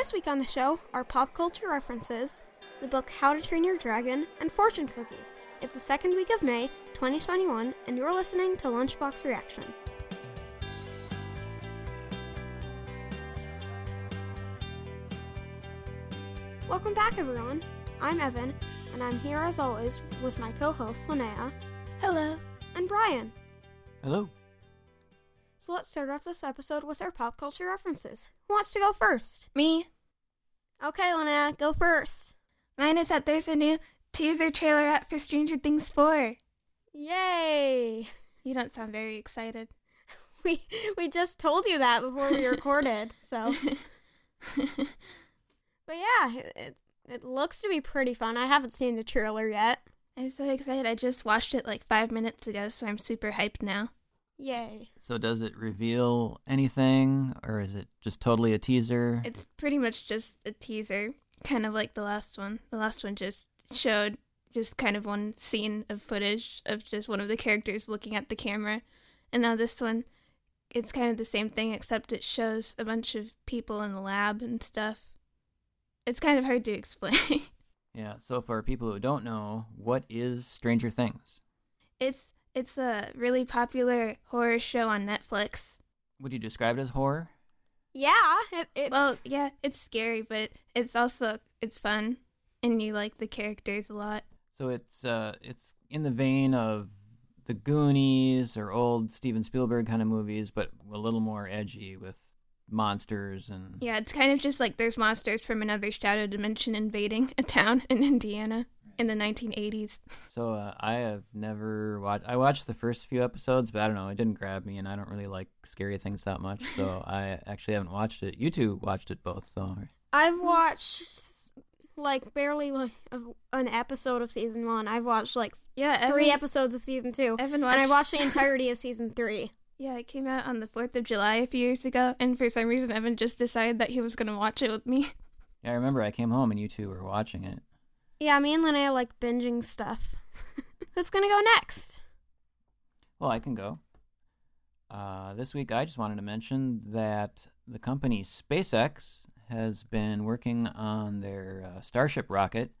This week on the show are pop culture references, the book How to Train Your Dragon, and fortune cookies. It's the second week of May, 2021, and you're listening to Lunchbox Reaction. Welcome back, everyone. I'm Evan, and I'm here as always with my co hosts, Linnea Hello. and Brian. Hello. So let's start off this episode with our pop culture references. Who wants to go first? Me. Okay, Linnea, go first. Mine is that there's a new teaser trailer out for Stranger Things 4. Yay! You don't sound very excited. We we just told you that before we recorded, so. But yeah, it, it looks to be pretty fun. I haven't seen the trailer yet. I'm so excited. I just watched it like five minutes ago, so I'm super hyped now. Yay. So does it reveal anything or is it just totally a teaser? It's pretty much just a teaser, kind of like the last one. The last one just showed just kind of one scene of footage of just one of the characters looking at the camera. And now this one, it's kind of the same thing, except it shows a bunch of people in the lab and stuff. It's kind of hard to explain. yeah, so for people who don't know, what is Stranger Things? It's it's a really popular horror show on Netflix. Would you describe it as horror? Yeah, it, it's. Well, yeah, it's scary, but it's also it's fun, and you like the characters a lot. So it's uh it's in the vein of the Goonies or old Steven Spielberg kind of movies, but a little more edgy with monsters and Yeah, it's kind of just like there's monsters from another shadow dimension invading a town in Indiana in the 1980s. So uh, I have never watched. I watched the first few episodes, but I don't know. It didn't grab me, and I don't really like scary things that much. So I actually haven't watched it. You two watched it both, though. I've watched like barely like an episode of season one. I've watched like Yeah, three episodes of season two. Evan watched- And watched. I watched the entirety of season three. Yeah, it came out on the 4th of July a few years ago, and for some reason, Evan just decided that he was going to watch it with me. Yeah, I remember I came home and you two were watching it. Yeah, me and Linnea like binging stuff. Who's gonna go next? Well, I can go. Uh, this week, I just wanted to mention that the company SpaceX has been working on their uh, Starship rocket,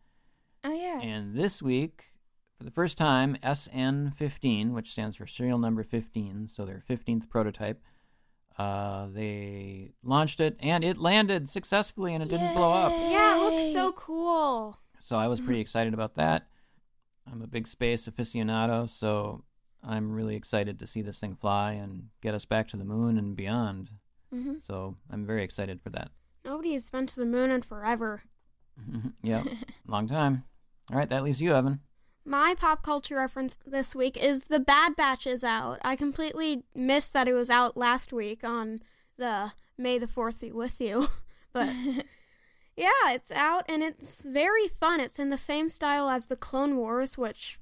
Oh, yeah. and this week, for the first time, SN15, which stands for serial number 15, so their 15th prototype, uh, they launched it, and it landed successfully, and it didn't blow up. Yeah, it looks so cool. So I was pretty excited about that. I'm a big space aficionado, so I'm really excited to see this thing fly and get us back to the moon and beyond. hmm So I'm very excited for that. Nobody has been to the moon in forever. yeah, long time. All right, that leaves you, Evan. My pop culture reference this week is The Bad Batch is out. I completely missed that it was out last week on the May the 4th be with you. But yeah, it's out and it's very fun. It's in the same style as The Clone Wars, which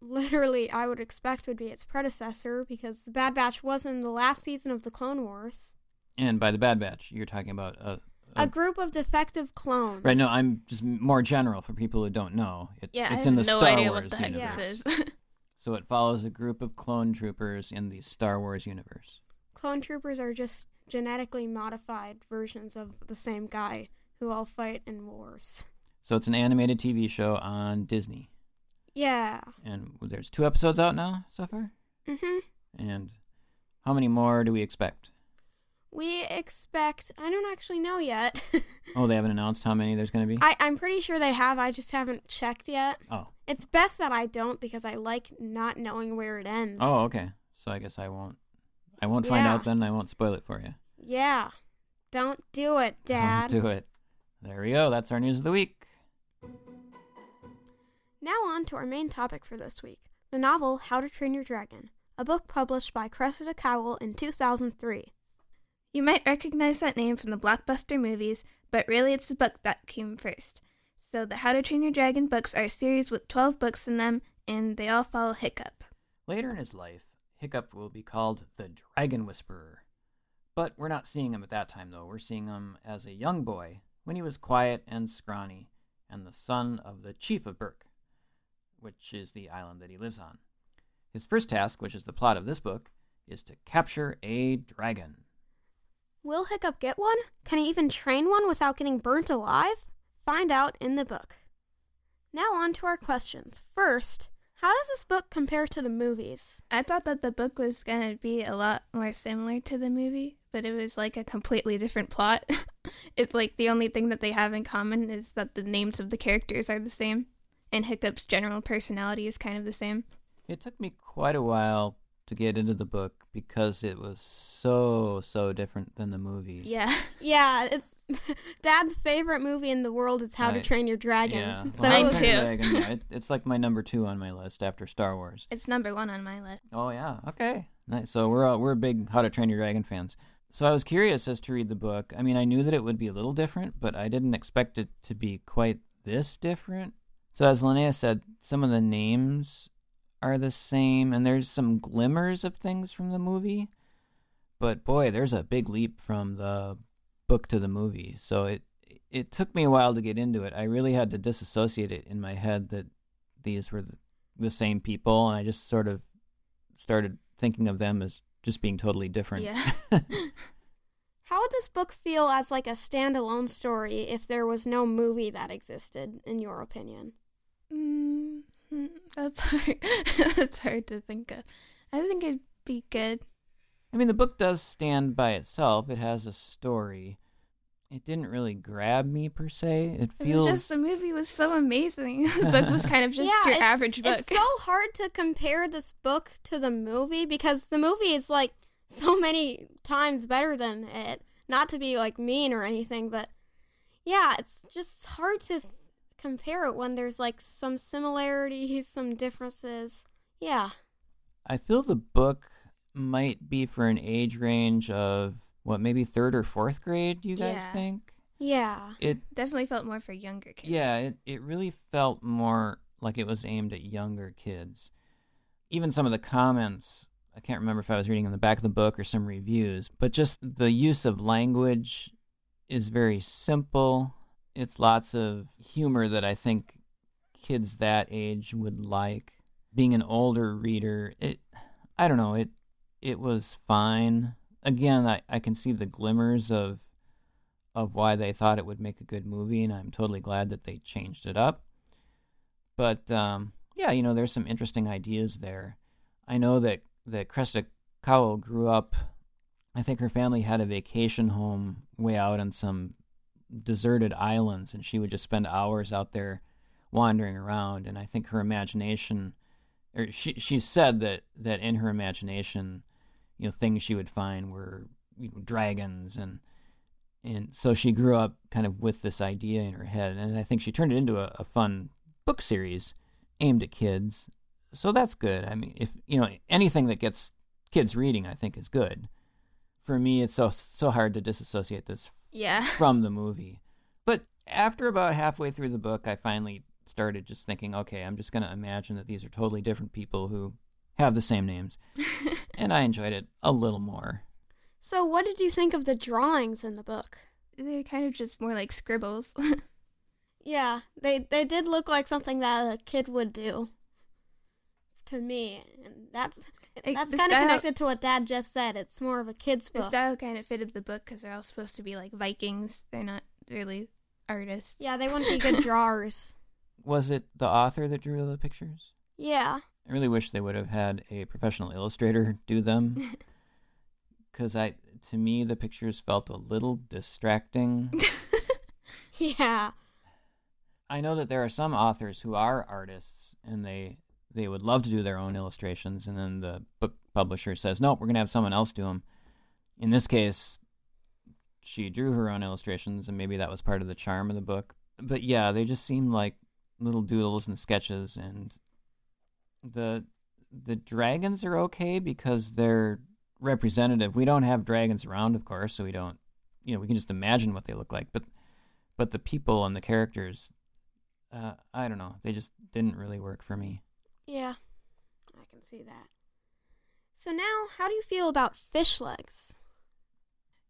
literally I would expect would be its predecessor because The Bad Batch was in the last season of The Clone Wars. And by the Bad Batch, you're talking about uh, A group of defective clones. right. No, I'm just more general for people who don't know. It, Yeah, it's I in the no Star idea Wars what the heck universe. this is. So it follows a group of clone troopers in the Star Wars universe. Clone troopers are just genetically modified versions of the same guy who all fight in wars. So it's an animated TV show on Disney, Yeah. and there's two episodes out now so far. Mhm. And how many more do we expect? We expect. I don't actually know yet. Oh, they haven't announced how many there's going to be? I, I'm pretty sure they have. I just haven't checked yet. oh. It's best that I don't because I like not knowing where it ends. Oh, okay. So I guess I won't I won't find Yeah. out then. I won't spoil it for you. Yeah. Don't do it, Dad. Don't do it. There we go. That's our news of the week. Now on to our main topic for this week the novel How to Train Your Dragon, a book published by Cressida Cowell in 2003. You might recognize that name from the blockbuster movies, but really it's the book that came first. So the How to Train Your Dragon books are a series with 12 books in them, and they all follow Hiccup. Later in his life, Hiccup will be called the Dragon Whisperer. But we're not seeing him at that time, though. We're seeing him as a young boy when he was quiet and scrawny and the son of the chief of Berk, which is the island that he lives on. His first task, which is the plot of this book, is to capture a dragon. Will Hiccup get one? Can he even train one without getting burnt alive? Find out in the book. Now on to our questions. First, how does this book compare to the movies? I thought that the book was going to be a lot more similar to the movie, but it was like a completely different plot. it's like the only thing that they have in common is that the names of the characters are the same, and Hiccup's general personality is kind of the same. It took me quite a while to get into the book because it was so so different than the movie. Yeah. Yeah, it's Dad's favorite movie in the world is How to Train Your Dragon. Yeah, So Well, Mine How it to was- too. Dragon, it, it's like my number two on my list after Star Wars. It's number one on my list. Oh yeah, okay, nice. So we're all, we're big How to Train Your Dragon fans. So I was curious as to read the book. I mean, I knew that it would be a little different, but I didn't expect it to be quite this different. So as Linnea said, some of the names are the same, and there's some glimmers of things from the movie. But boy, there's a big leap from the book to the movie. So it it took me a while to get into it. I really had to disassociate it in my head that these were the, the same people, and I just sort of started thinking of them as just being totally different. Yeah. How would this book feel as like a standalone story if there was no movie that existed, in your opinion? Mm, that's hard. that's hard to think of. I think it'd be good. I mean, the book does stand by itself. It has a story. It didn't really grab me per se. It It feels was just the movie was so amazing. the book was kind of just yeah, your average book. It's so hard to compare this book to the movie because the movie is like so many times better than it. Not to be like mean or anything, but yeah, it's just hard to f- compare it when there's like some similarities, some differences. Yeah. I feel the book might be for an age range of what, maybe third or fourth grade. You guys Yeah. think? Yeah. It Definitely felt more for younger kids. Yeah, it, it really felt more like it was aimed at younger kids. Even some of the comments, I can't remember if I was reading in the back of the book or some reviews, but just the use of language is very simple. It's lots of humor that I think kids that age would like. Being an older reader, it I don't know, it it was fine. Again, I, I can see the glimmers of of why they thought it would make a good movie, and I'm totally glad that they changed it up. But um, yeah, you know, there's some interesting ideas there. I know that that Cressida Cowell grew up. I think her family had a vacation home way out on some deserted islands, and she would just spend hours out there wandering around. And I think her imagination, or she she said that that in her imagination, you know, things she would find were you know, dragons and and so she grew up kind of with this idea in her head. And i think she turned it into a, a fun book series aimed at kids. So that's good. I mean if you know anything that gets kids reading i think is good. For me it's so so hard to disassociate this Yeah. from the movie. But after about halfway through the book i finally started just thinking okay i'm just going to imagine that these are totally different people who have the same names and i enjoyed it a little more So, what did you think of the drawings in the book? They're kind of just more like scribbles. Yeah, they they did look like something that a kid would do. To me, and that's Like, that's kind of connected to what Dad just said. It's more of a kid's book. the style kind of fitted the book because they're all supposed to be like Vikings. They're not really artists. Yeah, they wouldn't be good drawers. was it the author that drew the pictures Yeah, I really wish they would have had a professional illustrator do them. Because I, to me, the pictures felt a little distracting. yeah, I know that there are some authors who are artists and they they would love to do their own illustrations, and then the book publisher says, "Nope, we're gonna have someone else do them." In this case, she drew her own illustrations, and maybe that was part of the charm of the book. But yeah, they just seemed like little doodles and sketches, and the the dragons are okay because they're representative. We don't have dragons around, of course, so we don't, you know, we can just imagine what they look like. But but the people and the characters, uh, I don't know, they just didn't really work for me. yeah, I can see that. So now, how do you feel about Fishlegs?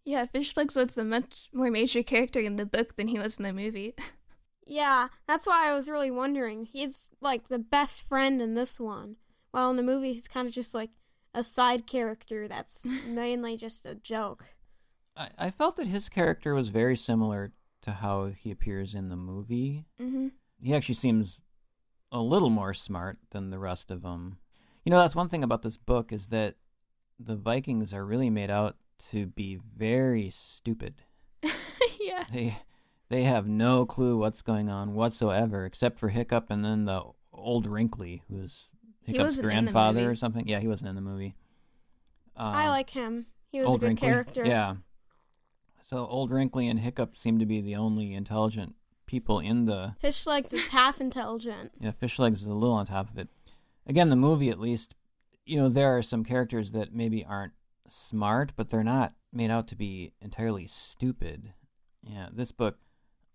Yeah, Fishlegs was a much more major character in the book than he was in the movie. Yeah, that's why I was really wondering. He's like the best friend in this one, while in the movie he's kind of just like a side character that's mainly just a joke. I, I felt that his character was very similar to how he appears in the movie. Mm-hmm. He actually seems a little more smart than the rest of them. You know, that's one thing about this book is that the Vikings are really made out to be very stupid. yeah. They they have no clue what's going on whatsoever, except for Hiccup and then the old Wrinkly, who's Hiccup's wasn't in the grandfather or something. Yeah, he wasn't in the movie. I Um, like him. He was a good Wrinkly? character. Yeah. So old Wrinkly and Hiccup seem to be the only intelligent people in the Fishlegs is half intelligent. yeah, Fishlegs is a little on top of it. Again, the movie at least, you know, there are some characters that maybe aren't smart, but they're not made out to be entirely stupid. Yeah, this book,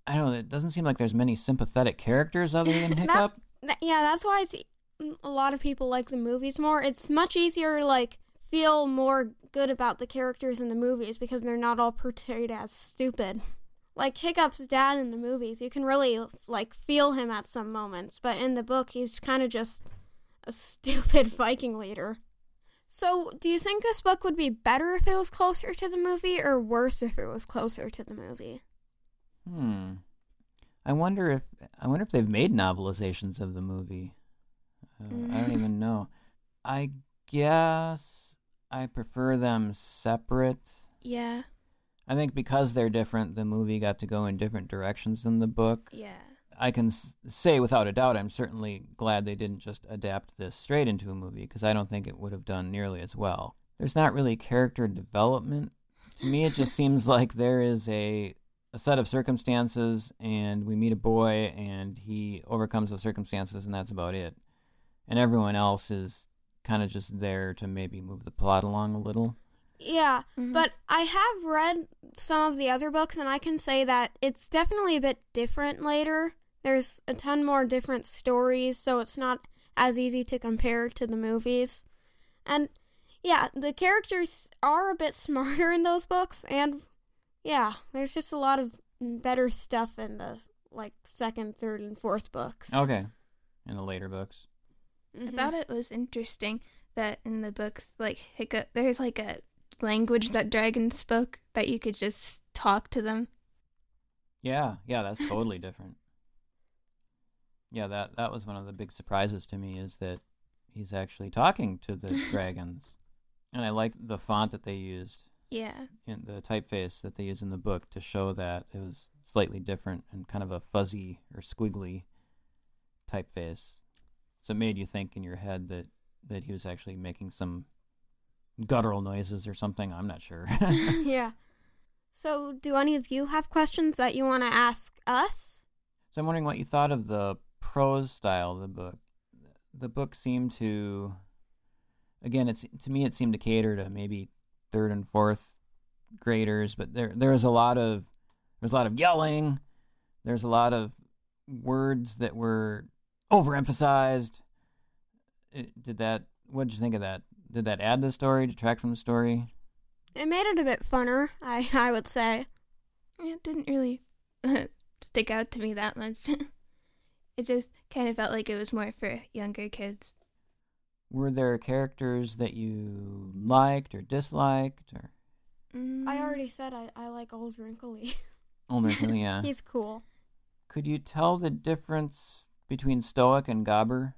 I don't know, it doesn't seem like there's many sympathetic characters other than That- Hiccup. Yeah, that's why it's, mm, a lot of people like the movies more. It's much easier to like feel more good about the characters in the movies because they're not all portrayed as stupid. Like Hiccup's dad in the movies, you can really like feel him at some moments, but in the book he's kind of just a stupid Viking leader. So, do you think this book would be better if it was closer to the movie or worse if it was closer to the movie? Hmm. I wonder if I wonder if they've made novelizations of the movie. Uh, I don't even know. I guess I prefer them separate. Yeah. I think because they're different, the movie got to go in different directions than the book. Yeah. I can s- say without a doubt, I'm certainly glad they didn't just adapt this straight into a movie because I don't think it would have done nearly as well. There's not really character development. To me, it just seems like there is a a set of circumstances, and we meet a boy, and he overcomes the circumstances, and that's about it. And everyone else is kind of just there to maybe move the plot along a little. Yeah, Mhm. but I have read some of the other books, and I can say that it's definitely a bit different later. There's a ton more different stories, so it's not as easy to compare to the movies. And yeah, the characters are a bit smarter in those books, and yeah, there's just a lot of better stuff in the like second, third, and fourth books. Okay. In the later books. I Mhm. thought it was interesting that in the books, like Hiccup, there's like a language that dragons spoke that you could just talk to them. Yeah, yeah, that's totally different. Yeah, that that was one of the big surprises to me is that he's actually talking to the dragons. And I like the font that they used Yeah. in the typeface that they use in the book to show that it was slightly different and kind of a fuzzy or squiggly typeface. So it made you think in your head that that he was actually making some guttural noises or something. I'm not sure. yeah. So, do any of you have questions that you want to ask us? So I'm wondering what you thought of the prose style of the book. The book seemed to, again, it's to me it seemed to cater to maybe third and fourth graders, but there there was a lot of there's a lot of yelling. There's a lot of words that were overemphasized. Did that? What did you think of that? Did that add to the story? Detract from the story? It made it a bit funner, I I would say. It didn't really stick out to me that much. it just kind of felt like it was more for younger kids. Were there characters that you liked or disliked or? Mm. I already said I, I like Old Wrinkly. Older, yeah. He's cool. Could you tell the difference between Stoick and Gobber?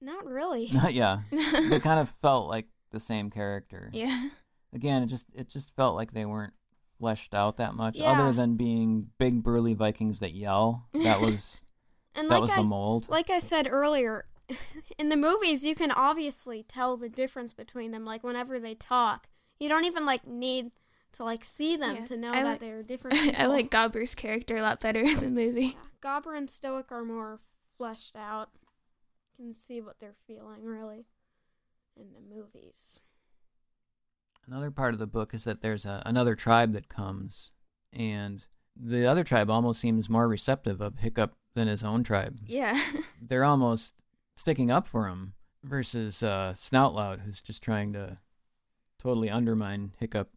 Not really. Not yeah, they kind of felt like the same character. yeah. Again, it just it just felt like they weren't fleshed out that much, Yeah. other than being big burly Vikings that yell. That was And that like was I the mold. like I said earlier, in the movies you can obviously tell the difference between them. Like whenever they talk, you don't even like need to like see them Yeah. to know I that like- they're different. I like Gobber's character a lot better in the movie. Yeah, Gobber and Stoick are more fleshed out. You can see what they're feeling really in the movies. Another part of the book is that there's a, another tribe that comes, and the other tribe almost seems more receptive of Hiccup than his own tribe. Yeah. they're almost sticking up for him versus uh, Snotlout, who's just trying to totally undermine Hiccup.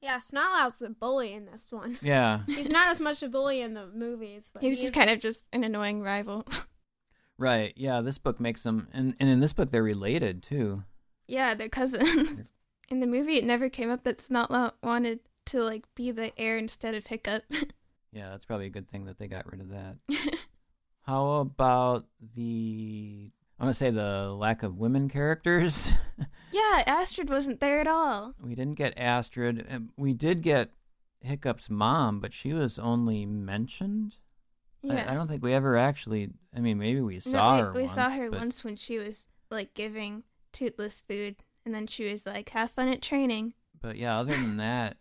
Yeah, Snotlout's the bully in this one. Yeah, He's not as much a bully in the movies, but He's just kind of just an annoying rival. right. Yeah, this book makes them, and, and in this book they're related too. yeah, they're cousins. in the movie, it never came up that Snotlout wanted to like be the heir instead of Hiccup. Yeah, that's probably a good thing that they got rid of that. How about the I want to say the lack of women characters? yeah, Astrid wasn't there at all. we didn't get Astrid. We did get Hiccup's mom, but she was only mentioned. I- Yeah. I, don't think we ever actually. I mean, maybe we saw no, her. we, we once, saw her but- once when she was like giving Toothless food, and then she was like, "Have fun at training." But yeah, other than that,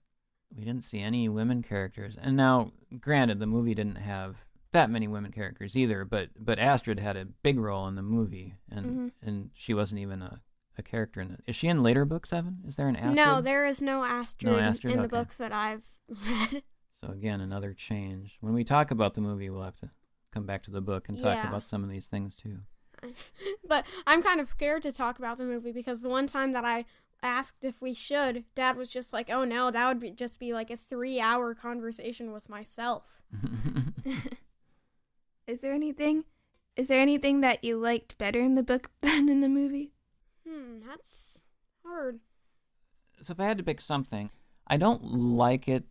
we didn't see any women characters. And now, granted, the movie didn't have that many women characters either. But but Astrid had a big role in the movie, and Mhm. and she wasn't even a, a character in it. Is she in later books? Evan, is there an Astrid? No, there is no Astrid, Astrid? in the books that I've read. So again, another change. When we talk about the movie, we'll have to come back to the book and talk Yeah. about some of these things too. but I'm kind of scared to talk about the movie because the one time that I asked if we should, Dad was just like, "Oh no, that would be, just be like a three-hour conversation with myself." Is there anything? Is there anything that you liked better in the book than in the movie? Hmm, that's hard. so if I had to pick something, I don't like it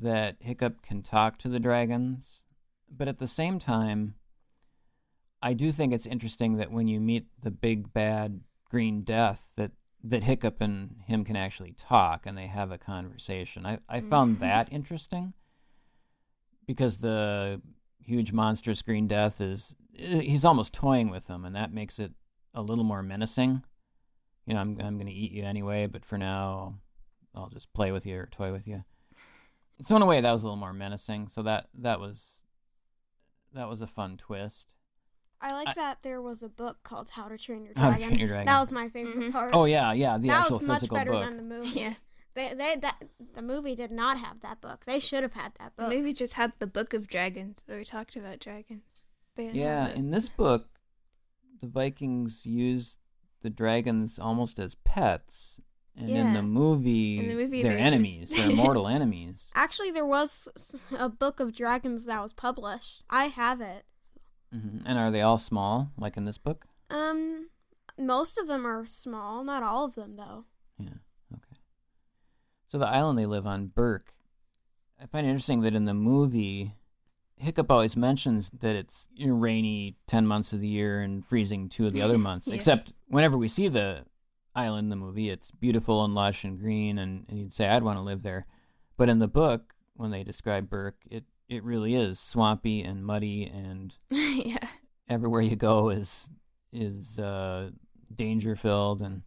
that Hiccup can talk to the dragons, but at the same time, I do think it's interesting that when you meet the big bad green death, that that Hiccup and him can actually talk and they have a conversation. I I found that interesting because the huge monstrous green death is he's almost toying with them, and that makes it a little more menacing you know, I'm I'm gonna eat you anyway, but for now, I'll just play with you or toy with you. So in a way, that was a little more menacing. So that that was that was a fun twist. I like I- that there was a book called How to Train Your How to Dragon. Train Your Dragon. That was my favorite Mhm. part. Oh yeah, yeah, the that actual was much physical better book. than the movie. Yeah, They, they, that the movie did not have that book. They should have had that book. maybe just had the Book of Dragons where we talked about dragons. They Yeah, in this book, the Vikings used the dragons almost as pets, and in the movie, In the movie, they're they're just- enemies. they're mortal enemies. Actually, there was a book of dragons that was published. I have it. hmm And are they all small, like in this book? Um, most of them are small. Not all of them, though. Yeah. So the island they live on, Berk. I find it interesting that in the movie, Hiccup always mentions that it's rainy ten months of the year and freezing two of the other months. Yeah. Except whenever we see the island in the movie, it's beautiful and lush and green, and, and you'd say I'd want to live there. But in the book, when they describe Berk, it it really is swampy and muddy, and yeah, everywhere you go is is uh, danger filled and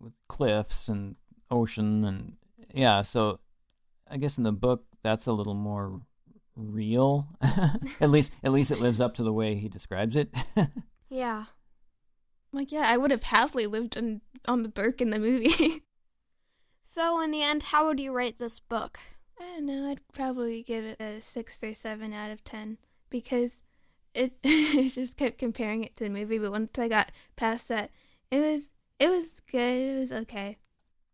with cliffs and ocean and yeah. So I guess in the book that's a little more real. at least at least it lives up to the way he describes it. Yeah. like yeah, I would have happily lived on on the Berk in the movie. So, in the end, how would you rate this book? I don't know. I'd probably give it a six or seven out of ten because it, it just kept comparing it to the movie. But once I got past that, it was it was good. It was okay.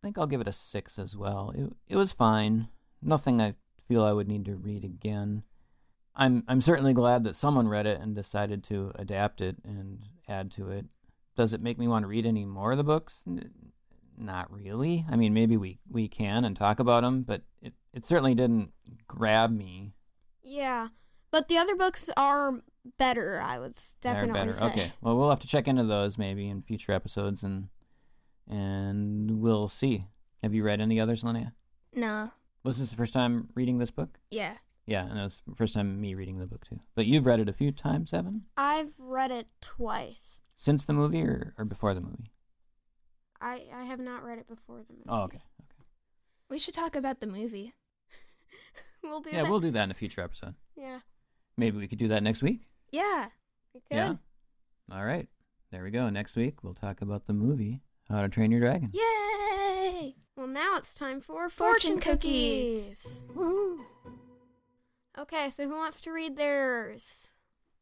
I think I'll give it a six as well. It it was fine. Nothing I feel I would need to read again. I'm I'm certainly glad that someone read it and decided to adapt it and add to it. Does it make me want to read any more of the books? Not really. I mean, maybe we, we can and talk about them, but it, it certainly didn't grab me. Yeah. But the other books are better, I would s- They're definitely better. say. Okay. Well, we'll have to check into those maybe in future episodes and and we'll see. Have you read any others, Linnea? No. Was this the first time reading this book? Yeah. Yeah, and it was the first time me reading the book too. But you've read it a few times, Evan? I've read it twice. Since the movie or, or before the movie? I, I have not read it before the movie. Oh, okay. Okay. We should talk about the movie. We'll do Yeah, that. we'll do that in a future episode. Yeah. Maybe we could do that next week. Yeah. We could. Yeah. All right. There we go. Next week we'll talk about the movie How to Train Your Dragon. Yay! Well, now it's time for Fortune fortune, cookies. Woohoo! Okay, so who wants to read theirs?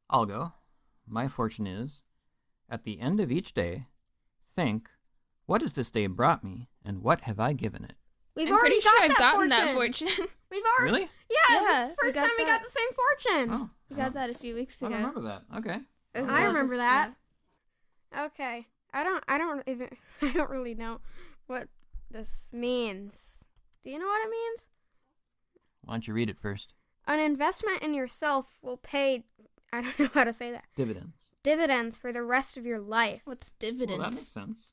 I'll go. My fortune is at the end of each day, think, what has this day brought me, and what have I given it? We've I'm already pretty got sure I've that gotten fortune. that fortune. We've already. Really? Yeah, Yeah, the we first got time we got the same fortune. Oh, we got that a few weeks ago. don't remember that. Okay. Uh, I remember that. Okay. I don't I don't even I don't really know what this means. Do you know what it means? Why don't you read it first? An investment in yourself will pay, I don't know how to say that, Dividends. dividends for the rest of your life. What's Well, dividends? that makes sense.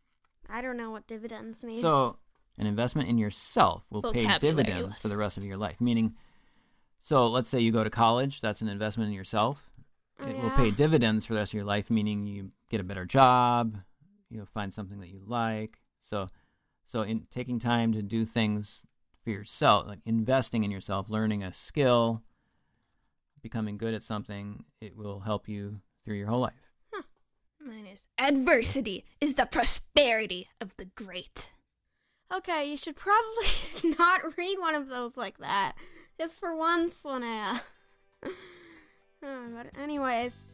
I don't know what dividends means. So, an investment in yourself will pay Vocabulary dividends for the rest of your life. Meaning, so let's say you go to college, that's an investment in yourself. Oh, it will pay dividends for the rest of your life, meaning you get a better job, you'll find something that you like. So, so in taking time to do things for yourself, like investing in yourself, learning a skill, becoming good at something, it will help you through your whole life. Mine is adversity is the prosperity of the great. Okay, you should probably not read one of those like that. Just for once, Linnea. Oh, but anyways,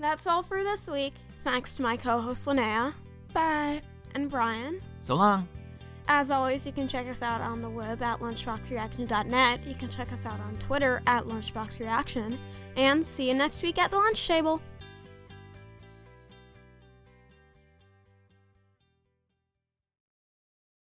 that's all for this week. Thanks to my co-host Linnea Bye. and Brian. So long. As always, you can check us out on the web at lunchboxreaction.net. You can check us out on Twitter at lunchboxreaction. And see you next week at the lunch table.